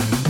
Mm-hmm.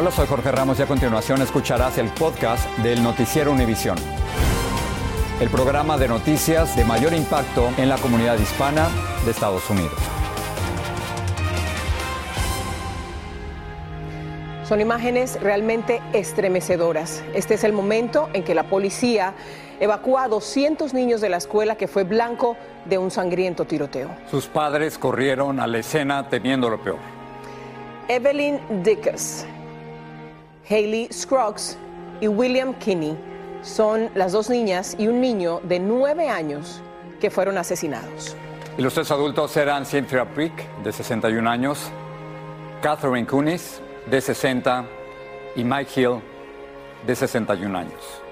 Hola, soy Jorge Ramos y a continuación escucharás el podcast del Noticiero Univisión. El programa de noticias de mayor impacto en la comunidad hispana de Estados Unidos. Son imágenes realmente estremecedoras. Este es el momento en que la policía evacúa a 200 niños de la escuela que fue blanco de un sangriento tiroteo. Sus padres corrieron a la escena temiendo lo peor. Evelyn Dickes, Hayley Scruggs y William Kinney son las dos niñas y un niño de nueve años que fueron asesinados. Y los tres adultos eran Cynthia Prick, de 61 años, Catherine Kunis, de 60, y Mike Hill, de 61 años.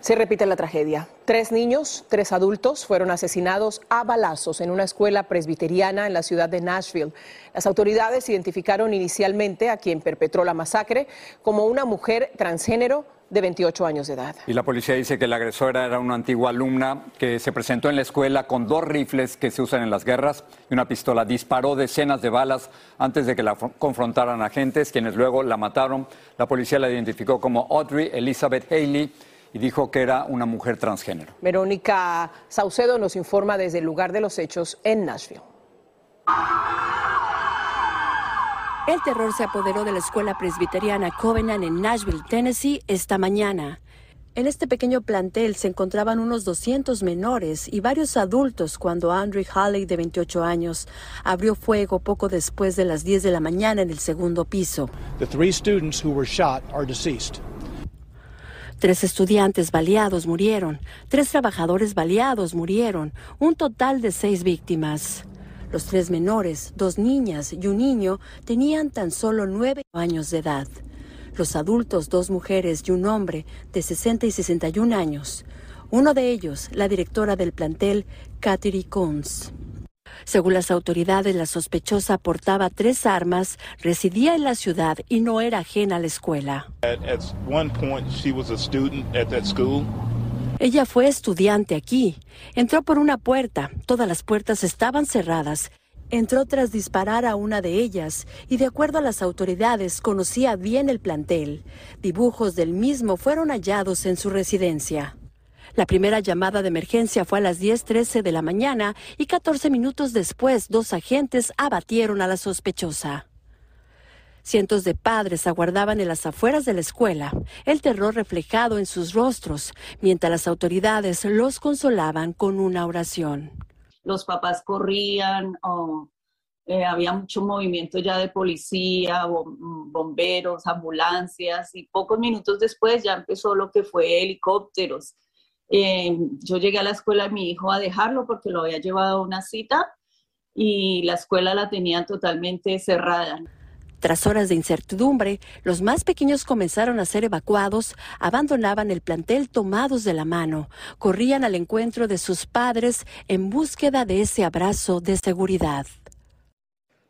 Se repite la tragedia. Tres niños, tres adultos fueron asesinados a balazos en una escuela presbiteriana en la ciudad de Nashville. Las autoridades identificaron inicialmente a quien perpetró la masacre como una mujer transgénero de 28 años de edad. Y la policía dice que la agresora era una antigua alumna que se presentó en la escuela con dos rifles que se usan en las guerras y una pistola. Disparó decenas de balas antes de que la confrontaran agentes, quienes luego la mataron. La policía la identificó como Audrey Elizabeth Haley y dijo que era una mujer transgénero. Verónica Saucedo nos informa desde el lugar de los hechos en Nashville. El terror se apoderó de la escuela presbiteriana Covenant en Nashville, Tennessee, esta mañana. En este pequeño plantel se encontraban unos 200 menores y varios adultos cuando Andrew Halley, de 28 años, abrió fuego poco después de las 10 de la mañana en el segundo piso. The three students who were shot are deceased. Tres estudiantes baleados murieron, tres trabajadores baleados murieron, un total de seis víctimas. Los tres menores, dos niñas y un niño, tenían tan solo nueve años de edad. Los adultos, dos mujeres y un hombre de 60 y 61 años. Uno de ellos, la directora del plantel, Kateri Coons. Según las autoridades, la sospechosa portaba tres armas, residía en la ciudad y no era ajena a la escuela. Ella fue estudiante aquí. Entró por una puerta. Todas las puertas estaban cerradas. Entró tras disparar a una de ellas y de acuerdo a las autoridades conocía bien el plantel. Dibujos del mismo fueron hallados en su residencia. La primera llamada de emergencia fue a las 10:13 de la mañana y 14 minutos después dos agentes abatieron a la sospechosa. Cientos de padres aguardaban en las afueras de la escuela, el terror reflejado en sus rostros, mientras las autoridades los consolaban con una oración. Los papás corrían, eh, había mucho movimiento ya de policía, bomberos, ambulancias, y pocos minutos después ya empezó lo que fue helicópteros. Eh, yo llegué a la escuela de mi hijo a dejarlo porque lo había llevado a una cita y la escuela la tenían totalmente cerrada. Tras horas de incertidumbre, los más pequeños comenzaron a ser evacuados, abandonaban el plantel tomados de la mano, corrían al encuentro de sus padres en búsqueda de ese abrazo de seguridad.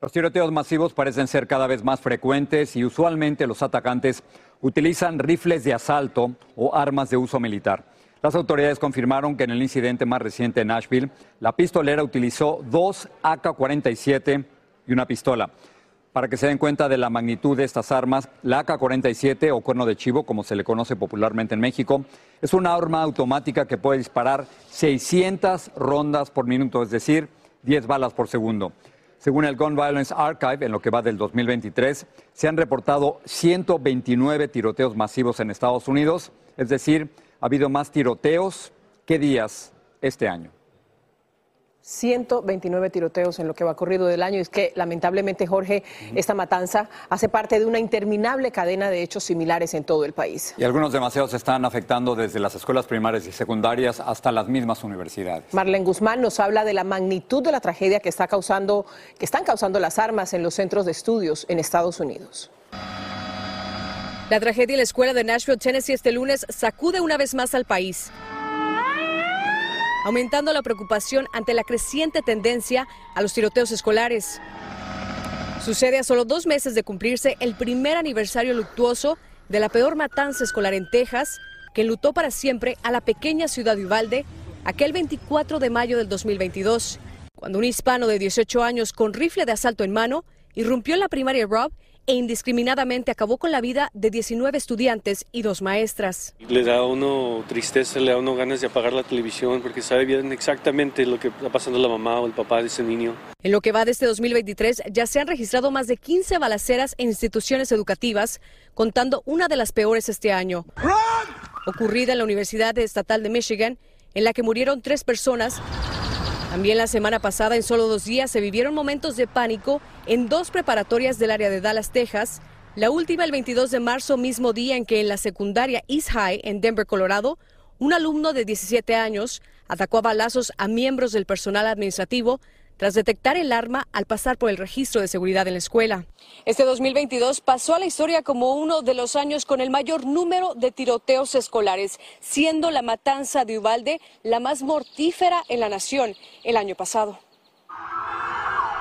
Los tiroteos masivos parecen ser cada vez más frecuentes y usualmente los atacantes utilizan rifles de asalto o armas de uso militar. Las autoridades confirmaron que en el incidente más reciente en Nashville, la pistolera utilizó dos AK-47 y una pistola. Para que se den cuenta de la magnitud de estas armas, la AK-47 o cuerno de chivo, como se le conoce popularmente en México, es una arma automática que puede disparar 600 rondas por minuto, es decir, 10 balas por segundo. Según el Gun Violence Archive, en lo que va del 2023, se han reportado 129 tiroteos masivos en Estados Unidos, es decir, ha habido más tiroteos que días este año. 129 tiroteos en lo que va corrido del año. Es que lamentablemente, Jorge, esta matanza hace parte de una interminable cadena de hechos similares en todo el país. Y algunos demasiados están afectando desde las escuelas primarias y secundarias hasta las mismas universidades. Marlene Guzmán nos habla de la magnitud de la tragedia que, está causando, que están causando las armas en los centros de estudios en Estados Unidos. La tragedia en la escuela de Nashville, Tennessee, este lunes sacude una vez más al país aumentando la preocupación ante la creciente tendencia a los tiroteos escolares. Sucede a solo dos meses de cumplirse el primer aniversario luctuoso de la peor matanza escolar en Texas, que enlutó para siempre a la pequeña ciudad de Uvalde aquel 24 de mayo del 2022, cuando un hispano de 18 años con rifle de asalto en mano irrumpió en la primaria Rob e indiscriminadamente acabó con la vida de 19 estudiantes y dos maestras. Le da a uno tristeza, le da a uno ganas de apagar la televisión porque sabe bien exactamente lo que está pasando la mamá o el papá de ese niño. En lo que va de este 2023 ya se han registrado más de 15 balaceras en instituciones educativas, contando una de las peores este año. Ocurrida en la Universidad Estatal de Michigan, en la que murieron tres personas también la semana pasada, en solo dos días, se vivieron momentos de pánico en dos preparatorias del área de Dallas, Texas. La última el 22 de marzo, mismo día en que en la secundaria East High, en Denver, Colorado, un alumno de 17 años atacó a balazos a miembros del personal administrativo tras detectar el arma al pasar por el registro de seguridad en la escuela. Este 2022 pasó a la historia como uno de los años con el mayor número de tiroteos escolares, siendo la matanza de Uvalde la más mortífera en la nación el año pasado.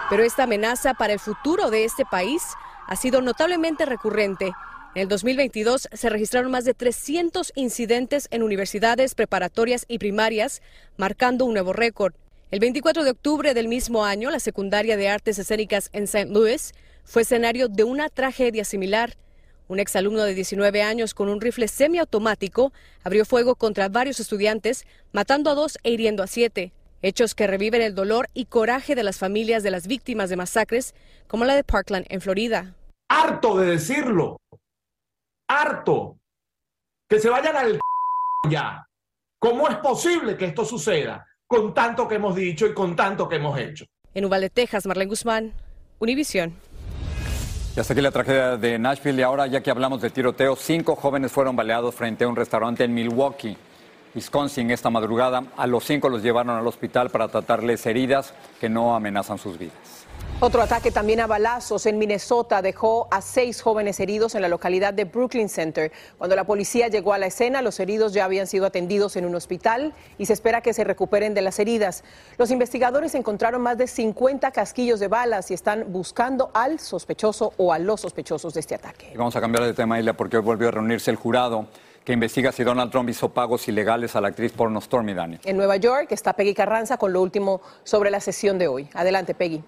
Pero esta amenaza para el futuro de este país ha sido notablemente recurrente. En el 2022 se registraron más de 300 incidentes en universidades preparatorias y primarias, marcando un nuevo récord. El 24 de octubre del mismo año, la secundaria de artes escénicas en St. Louis fue escenario de una tragedia similar. Un exalumno de 19 años con un rifle semiautomático abrió fuego contra varios estudiantes, matando a dos e hiriendo a siete. Hechos que reviven el dolor y coraje de las familias de las víctimas de masacres, como la de Parkland en Florida. Harto de decirlo. Harto. Que se vayan al ya. ¿Cómo es posible que esto suceda? Con tanto que hemos dicho y con tanto que hemos hecho. En Uvalde, Texas, Marlene Guzmán, Univisión. Y hasta aquí la tragedia de Nashville. Y ahora, ya que hablamos de tiroteo, cinco jóvenes fueron baleados frente a un restaurante en Milwaukee, Wisconsin, esta madrugada. A los cinco los llevaron al hospital para tratarles heridas que no amenazan sus vidas. Otro ataque también a balazos en Minnesota dejó a seis jóvenes heridos en la localidad de Brooklyn Center. Cuando la policía llegó a la escena, los heridos ya habían sido atendidos en un hospital y se espera que se recuperen de las heridas. Los investigadores encontraron más de 50 casquillos de balas y están buscando al sospechoso o a los sospechosos de este ataque. vamos a cambiar de tema, Isla, porque hoy volvió a reunirse el jurado que investiga si Donald Trump hizo pagos ilegales a la actriz porno Stormy Daniels. En Nueva York está Peggy Carranza con lo último sobre la sesión de hoy. Adelante, Peggy.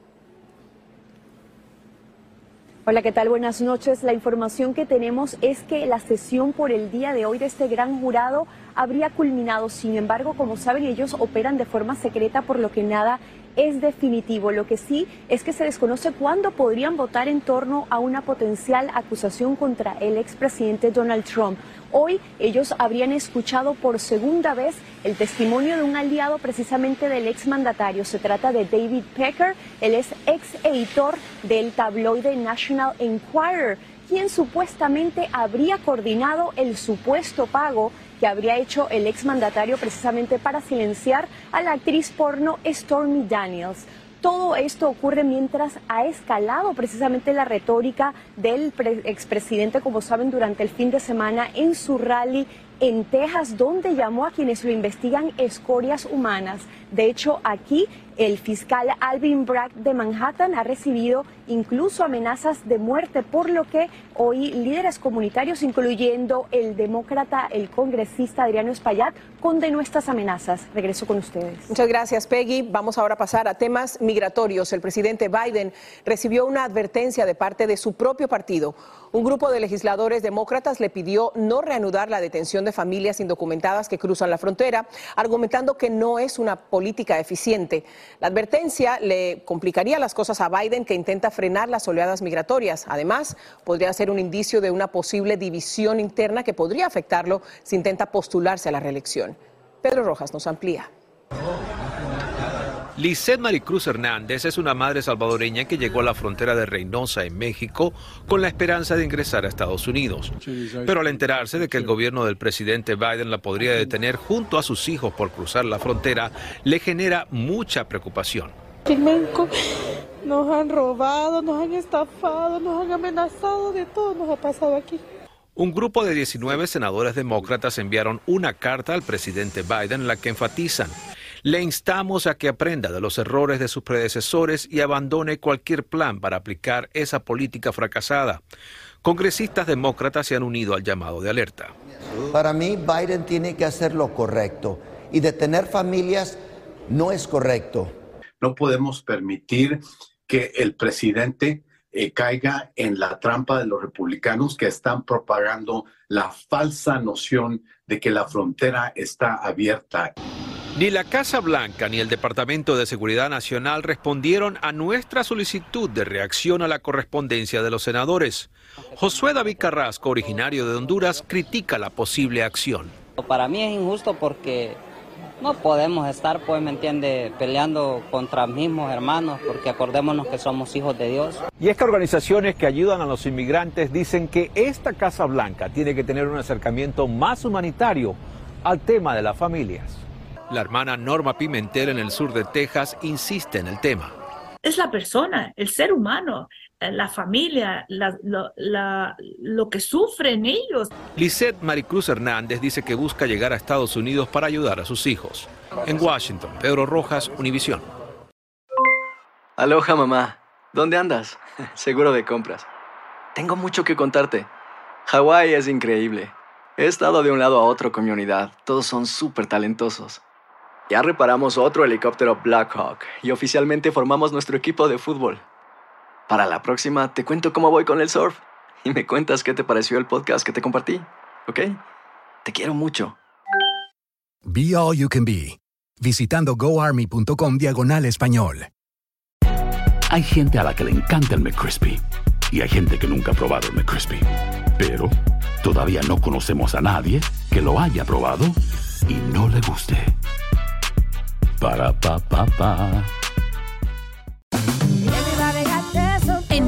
Hola, ¿qué tal? Buenas noches. La información que tenemos es que la sesión por el día de hoy de este gran jurado habría culminado. Sin embargo, como saben, ellos operan de forma secreta, por lo que nada es definitivo. Lo que sí es que se desconoce cuándo podrían votar en torno a una potencial acusación contra el expresidente Donald Trump. Hoy ellos habrían escuchado por segunda vez el testimonio de un aliado precisamente del exmandatario. Se trata de David Pecker, él es ex editor del tabloide National Enquirer, quien supuestamente habría coordinado el supuesto pago que habría hecho el exmandatario precisamente para silenciar a la actriz porno Stormy Daniels. Todo esto ocurre mientras ha escalado precisamente la retórica del expresidente, como saben, durante el fin de semana en su rally en Texas, donde llamó a quienes lo investigan escorias humanas. De hecho, aquí el fiscal Alvin Bragg de Manhattan ha recibido incluso amenazas de muerte, por lo que hoy líderes comunitarios, incluyendo el demócrata, el congresista Adriano Espaillat, condenó estas amenazas. Regreso con ustedes. Muchas gracias, Peggy. Vamos ahora a pasar a temas migratorios. El presidente Biden recibió una advertencia de parte de su propio partido. Un grupo de legisladores demócratas le pidió no reanudar la detención de familias indocumentadas que cruzan la frontera, argumentando que no es una política eficiente. La advertencia le complicaría las cosas a Biden, que intenta frenar las oleadas migratorias. Además, podría ser un indicio de una posible división interna que podría afectarlo si intenta postularse a la reelección. Pedro Rojas nos amplía. Lisette Maricruz Hernández es una madre salvadoreña que llegó a la frontera de Reynosa, en México, con la esperanza de ingresar a Estados Unidos. Pero al enterarse de que el gobierno del presidente Biden la podría detener junto a sus hijos por cruzar la frontera, le genera mucha preocupación. Nos han robado, nos han estafado, nos han amenazado, de todo nos ha pasado aquí. Un grupo de 19 senadores demócratas enviaron una carta al presidente Biden en la que enfatizan le instamos a que aprenda de los errores de sus predecesores y abandone cualquier plan para aplicar esa política fracasada. Congresistas demócratas se han unido al llamado de alerta. Para mí, Biden tiene que hacer lo correcto y detener familias no es correcto. No podemos permitir que el presidente eh, caiga en la trampa de los republicanos que están propagando la falsa noción de que la frontera está abierta. Ni la Casa Blanca ni el Departamento de Seguridad Nacional respondieron a nuestra solicitud de reacción a la correspondencia de los senadores. Josué David Carrasco, originario de Honduras, critica la posible acción. Para mí es injusto porque no podemos estar, pues, ¿me entiende?, peleando contra mismos hermanos, porque acordémonos que somos hijos de Dios. Y es que organizaciones que ayudan a los inmigrantes dicen que esta Casa Blanca tiene que tener un acercamiento más humanitario al tema de las familias. La hermana Norma Pimentel en el sur de Texas insiste en el tema. Es la persona, el ser humano, eh, la familia, lo, que sufren ellos. Lisette Maricruz Hernández dice que busca llegar a Estados Unidos para ayudar a sus hijos. En Washington, Pedro Rojas, Univisión. Aloha mamá, ¿dónde andas? Seguro de compras. Tengo mucho que contarte. Hawái es increíble. He estado de un lado a otro con mi unidad. Todos son súper talentosos. Ya reparamos otro helicóptero Blackhawk y oficialmente formamos nuestro equipo de fútbol. Para la próxima te cuento cómo voy con el surf y me cuentas qué te pareció el podcast que te compartí, ¿ok? Te quiero mucho. Be All You Can Be, visitando goarmy.com diagonal español. Hay gente a la que le encanta el McCrispy y hay gente que nunca ha probado el McCrispy. Pero todavía no conocemos a nadie que lo haya probado y no le guste. Para pa pa pa.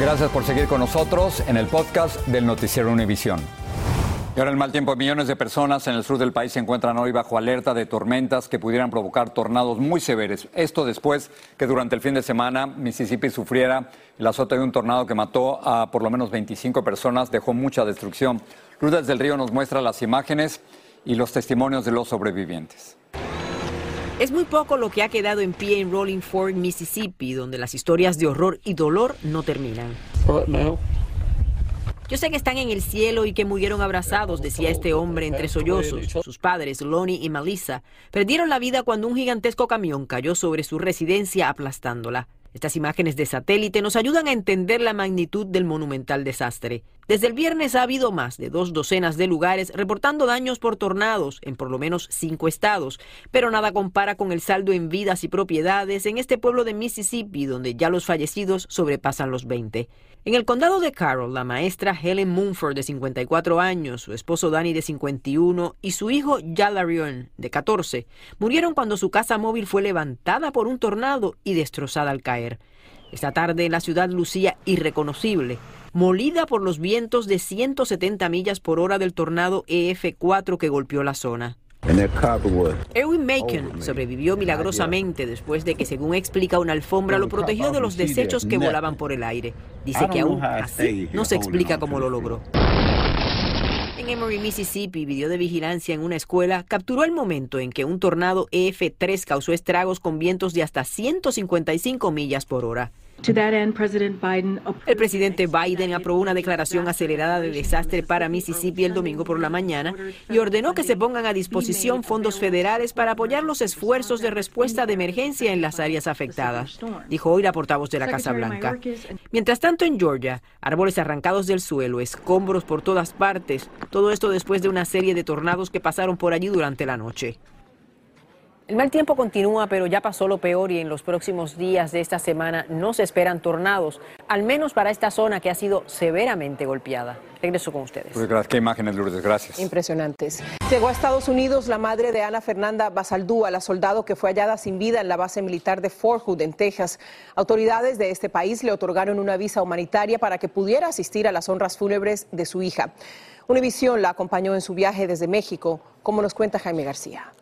Gracias por seguir con nosotros en el podcast del Noticiero Univisión. Y ahora el mal tiempo, millones de personas en el sur del país se encuentran hoy bajo alerta de tormentas que pudieran provocar tornados muy severos. Esto después que durante el fin de semana Mississippi sufriera el azote de un tornado que mató a por lo menos 25 personas, dejó mucha destrucción. Lourdes del Río nos muestra las imágenes y los testimonios de los sobrevivientes. Es muy poco lo que ha quedado en pie en Rolling Fork, Mississippi, donde las historias de horror y dolor no terminan. Yo sé que están en el cielo y que murieron abrazados, decía este hombre entre sollozos. Sus padres, Lonnie y Melissa, perdieron la vida cuando un gigantesco camión cayó sobre su residencia aplastándola. Estas imágenes de satélite nos ayudan a entender la magnitud del monumental desastre. Desde el viernes ha habido más de dos docenas de lugares reportando daños por tornados en por lo menos cinco estados, pero nada compara con el saldo en vidas y propiedades en este pueblo de Mississippi donde ya los fallecidos sobrepasan los 20. En el condado de Carroll, la maestra Helen Mumford, de 54 años, su esposo Danny, de 51, y su hijo Jalarion, de 14, murieron cuando su casa móvil fue levantada por un tornado y destrozada al caer. Esta tarde la ciudad lucía irreconocible, molida por los vientos de 170 millas por hora del tornado EF4 que golpeó la zona. Erwin Macon sobrevivió milagrosamente después de que, según explica una alfombra, lo protegió de los desechos que volaban por el aire. Dice que aún así no se explica cómo lo logró. En Emory, Mississippi, video de vigilancia en una escuela capturó el momento en que un tornado EF3 causó estragos con vientos de hasta 155 millas por hora. El presidente Biden aprobó una declaración acelerada de desastre para Mississippi el domingo por la mañana y ordenó que se pongan a disposición fondos federales para apoyar los esfuerzos de respuesta de emergencia en las áreas afectadas, dijo hoy la portavoz de la Casa Blanca. Mientras tanto, en Georgia, árboles arrancados del suelo, escombros por todas partes, todo esto después de una serie de tornados que pasaron por allí durante la noche. El mal tiempo continúa, pero ya pasó lo peor y en los próximos días de esta semana no se esperan tornados, al menos para esta zona que ha sido severamente golpeada. Regreso con ustedes. Pues, qué imágenes, Lourdes, gracias. Impresionantes. Llegó a Estados Unidos la madre de Ana Fernanda Basaldúa, la soldado que fue hallada sin vida en la base militar de Fort Hood, en Texas. Autoridades de este país le otorgaron una visa humanitaria para que pudiera asistir a las honras fúnebres de su hija. Univisión la acompañó en su viaje desde México, como nos cuenta Jaime García.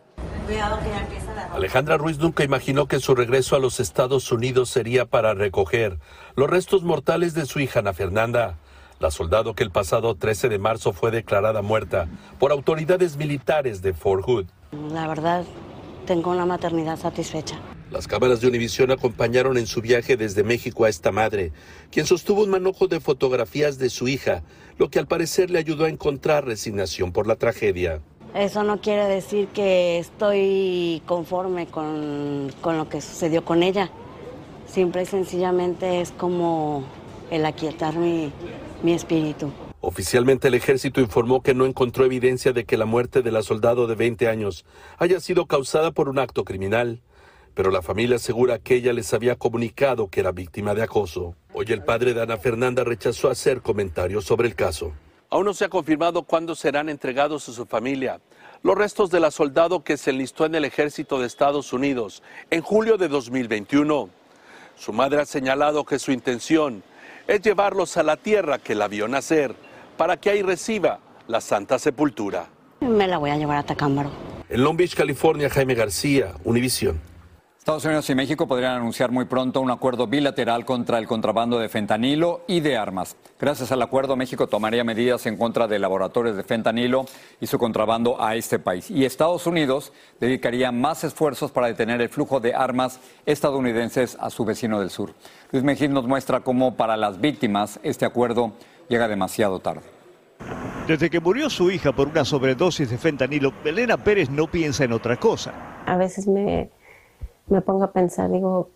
Alejandra Ruiz nunca imaginó que su regreso a los Estados Unidos sería para recoger los restos mortales de su hija Ana Fernanda, la soldado que el pasado 13 de marzo fue declarada muerta por autoridades militares de Fort Hood. La verdad, tengo una maternidad satisfecha. Las cámaras de Univisión acompañaron en su viaje desde México a esta madre, quien sostuvo un manojo de fotografías de su hija, lo que al parecer le ayudó a encontrar resignación por la tragedia. Eso no quiere decir que estoy conforme con, lo que sucedió con ella. Simple y sencillamente es como el aquietar mi, mi espíritu. Oficialmente el ejército informó que no encontró evidencia de que la muerte de la soldado de 20 años haya sido causada por un acto criminal, pero la familia asegura que ella les había comunicado que era víctima de acoso. Hoy el padre de Ana Fernanda rechazó hacer comentarios sobre el caso. Aún no se ha confirmado cuándo serán entregados a su familia los restos de la soldado que se enlistó en el ejército de Estados Unidos en julio de 2021. Su madre ha señalado que su intención es llevarlos a la tierra que la vio nacer para que ahí reciba la santa sepultura. Me la voy a llevar a Tacámbaro. En Long Beach, California, Jaime García, Univisión. Estados Unidos y México podrían anunciar muy pronto un acuerdo bilateral contra el contrabando de fentanilo y de armas. Gracias al acuerdo, México tomaría medidas en contra de laboratorios de fentanilo y su contrabando a este país. Y Estados Unidos dedicaría más esfuerzos para detener el flujo de armas estadounidenses a su vecino del sur. Luis Mejía nos muestra cómo para las víctimas este acuerdo llega demasiado tarde. Desde que murió su hija por una sobredosis de fentanilo, Elena Pérez no piensa en otra cosa. A veces me me pongo a pensar, digo,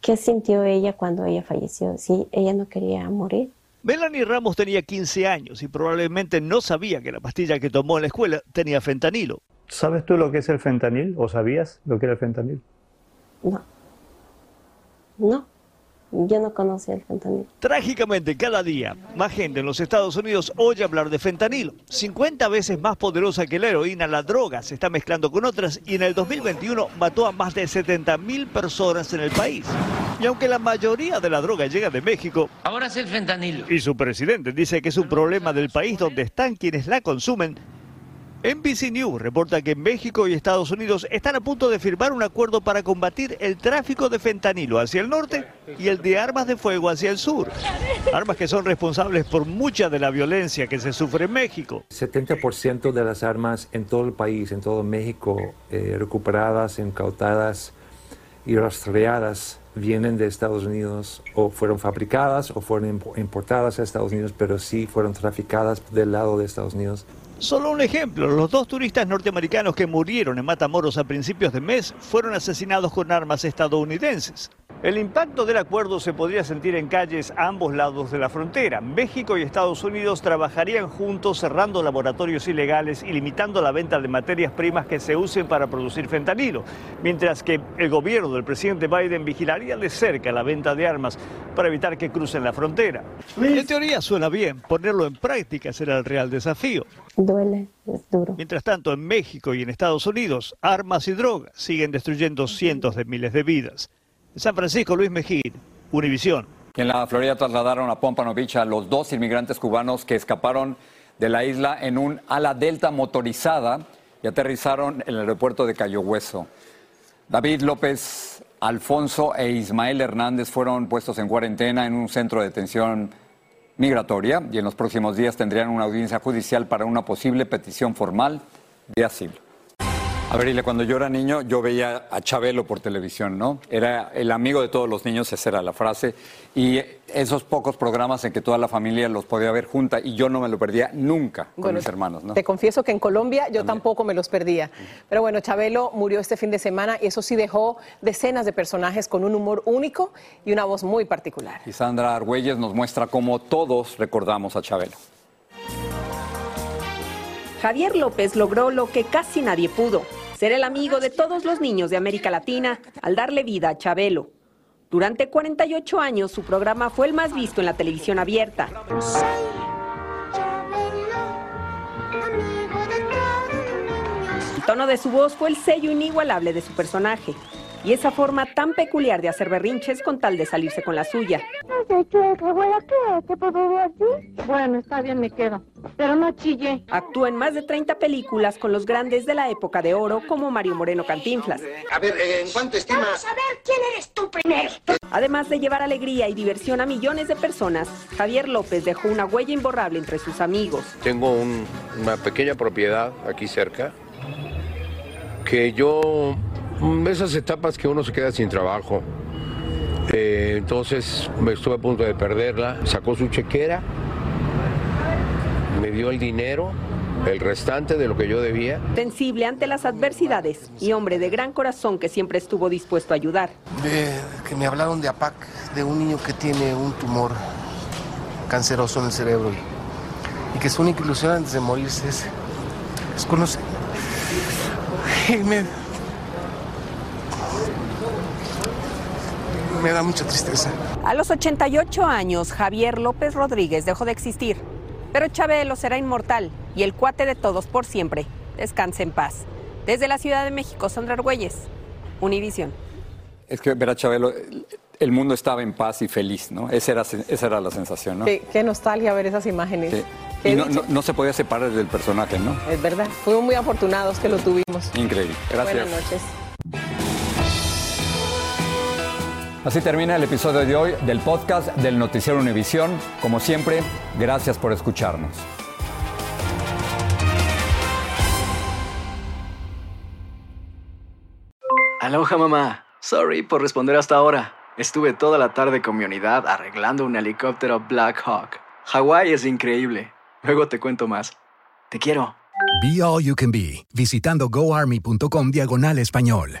¿qué sintió ella cuando ella falleció? Si ella no quería morir. Melanie Ramos tenía 15 años y probablemente no sabía que la pastilla que tomó en la escuela tenía fentanilo. ¿Sabes tú lo que es el fentanil o sabías lo que era el fentanil? No. No. Yo no conocía el fentanilo. Trágicamente, cada día, más gente en los Estados Unidos oye hablar de fentanilo. 50 veces más poderosa que la heroína, la droga se está mezclando con otras y en el 2021 mató a más de 70 mil personas en el país. Y aunque la mayoría de la droga llega de México, ahora es el fentanilo. Y su presidente dice que es un problema del país donde están quienes la consumen, NBC News reporta que México y Estados Unidos están a punto de firmar un acuerdo para combatir el tráfico de fentanilo hacia el norte y el de armas de fuego hacia el sur. Armas que son responsables por mucha de la violencia que se sufre en México. 70% de las armas en todo el país, en todo México, eh, recuperadas, incautadas y rastreadas vienen de Estados Unidos o fueron fabricadas o fueron importadas a Estados Unidos, pero sí fueron traficadas del lado de Estados Unidos Solo un ejemplo, los dos turistas norteamericanos que murieron en Matamoros a principios de mes fueron asesinados con armas estadounidenses. El impacto del acuerdo se podría sentir en calles a ambos lados de la frontera. México y Estados Unidos trabajarían juntos cerrando laboratorios ilegales y limitando la venta de materias primas que se usen para producir fentanilo, mientras que el gobierno del presidente Biden vigilaría de cerca la venta de armas para evitar que crucen la frontera. En teoría suena bien, ponerlo en práctica será el real desafío. Duele, es duro. Mientras tanto, en México y en Estados Unidos, armas y drogas siguen destruyendo cientos de miles de vidas. San Francisco, Luis Mejía, Univisión. En la Florida trasladaron a Pompano Beach a los dos inmigrantes cubanos que escaparon de la isla en un ala delta motorizada y aterrizaron en el aeropuerto de Cayo Hueso. David López, Alfonso e Ismael Hernández fueron puestos en cuarentena en un centro de detención migratoria y en los próximos días tendrían una audiencia judicial para una posible petición formal de asilo. A ver, Ile, cuando yo era niño, yo veía a Chabelo por televisión, ¿no? Era el amigo de todos los niños, esa era la frase. Y esos pocos programas en que toda la familia los podía ver junta y yo no me lo perdía nunca con Bueno, mis hermanos, ¿no? Te confieso que en Colombia yo tampoco me los perdía. Pero bueno, Chabelo murió este fin de semana y eso sí dejó decenas de personajes con un humor único y una voz muy particular. Y Sandra Argüelles nos muestra cómo todos recordamos a Chabelo. Javier López logró lo que casi nadie pudo, ser el amigo de todos los niños de América Latina al darle vida a Chabelo. Durante 48 años su programa fue el más visto en la televisión abierta. El tono de su voz fue el sello inigualable de su personaje y esa forma tan peculiar de hacer berrinches con tal de salirse con la suya. Bueno, está bien, me quedo. Pero no chille. Actuó en más de 30 películas con los grandes de la época de oro como Mario Moreno Cantinflas. A ver, eh, ¿en cuánto estimas? Vamos a ver quién eres tú primero. Además de llevar alegría y diversión a millones de personas, Javier López dejó una huella imborrable entre sus amigos. Tengo un- una pequeña propiedad aquí cerca que yo, esas etapas que uno se queda sin trabajo, eh, entonces me estuve a punto de perderla, sacó su chequera, me dio el dinero, el restante de lo que yo debía. Sensible ante las adversidades y hombre de gran corazón que siempre estuvo dispuesto a ayudar. De, que me hablaron de APAC, de un niño que tiene un tumor canceroso en el cerebro y, y que su única ilusión antes de morirse es, es conocer. Y me, me da mucha tristeza. A los 88 años, Javier López Rodríguez dejó de existir. Pero Chabelo será inmortal y el cuate de todos por siempre. Descanse en paz. Desde la Ciudad de México, Sandra Argüelles, Univisión. Es que ver a Chabelo, el- mundo estaba en paz y feliz, ¿no? Esa era, esa era la sensación, ¿no? Qué, qué nostalgia ver esas imágenes. Sí. Y no- no se podía separar del personaje, ¿no? Es verdad, fuimos muy afortunados que lo tuvimos. Increíble. Gracias. Buenas noches. Así termina el episodio de hoy del podcast del Noticiero Univisión. Como siempre, gracias por escucharnos. Aloha mamá. Sorry por responder hasta ahora. Estuve toda la tarde con mi unidad arreglando un helicóptero Black Hawk. Hawái es increíble. Luego te cuento más. Te quiero. Be All You Can Be, visitando goarmy.com diagonal español.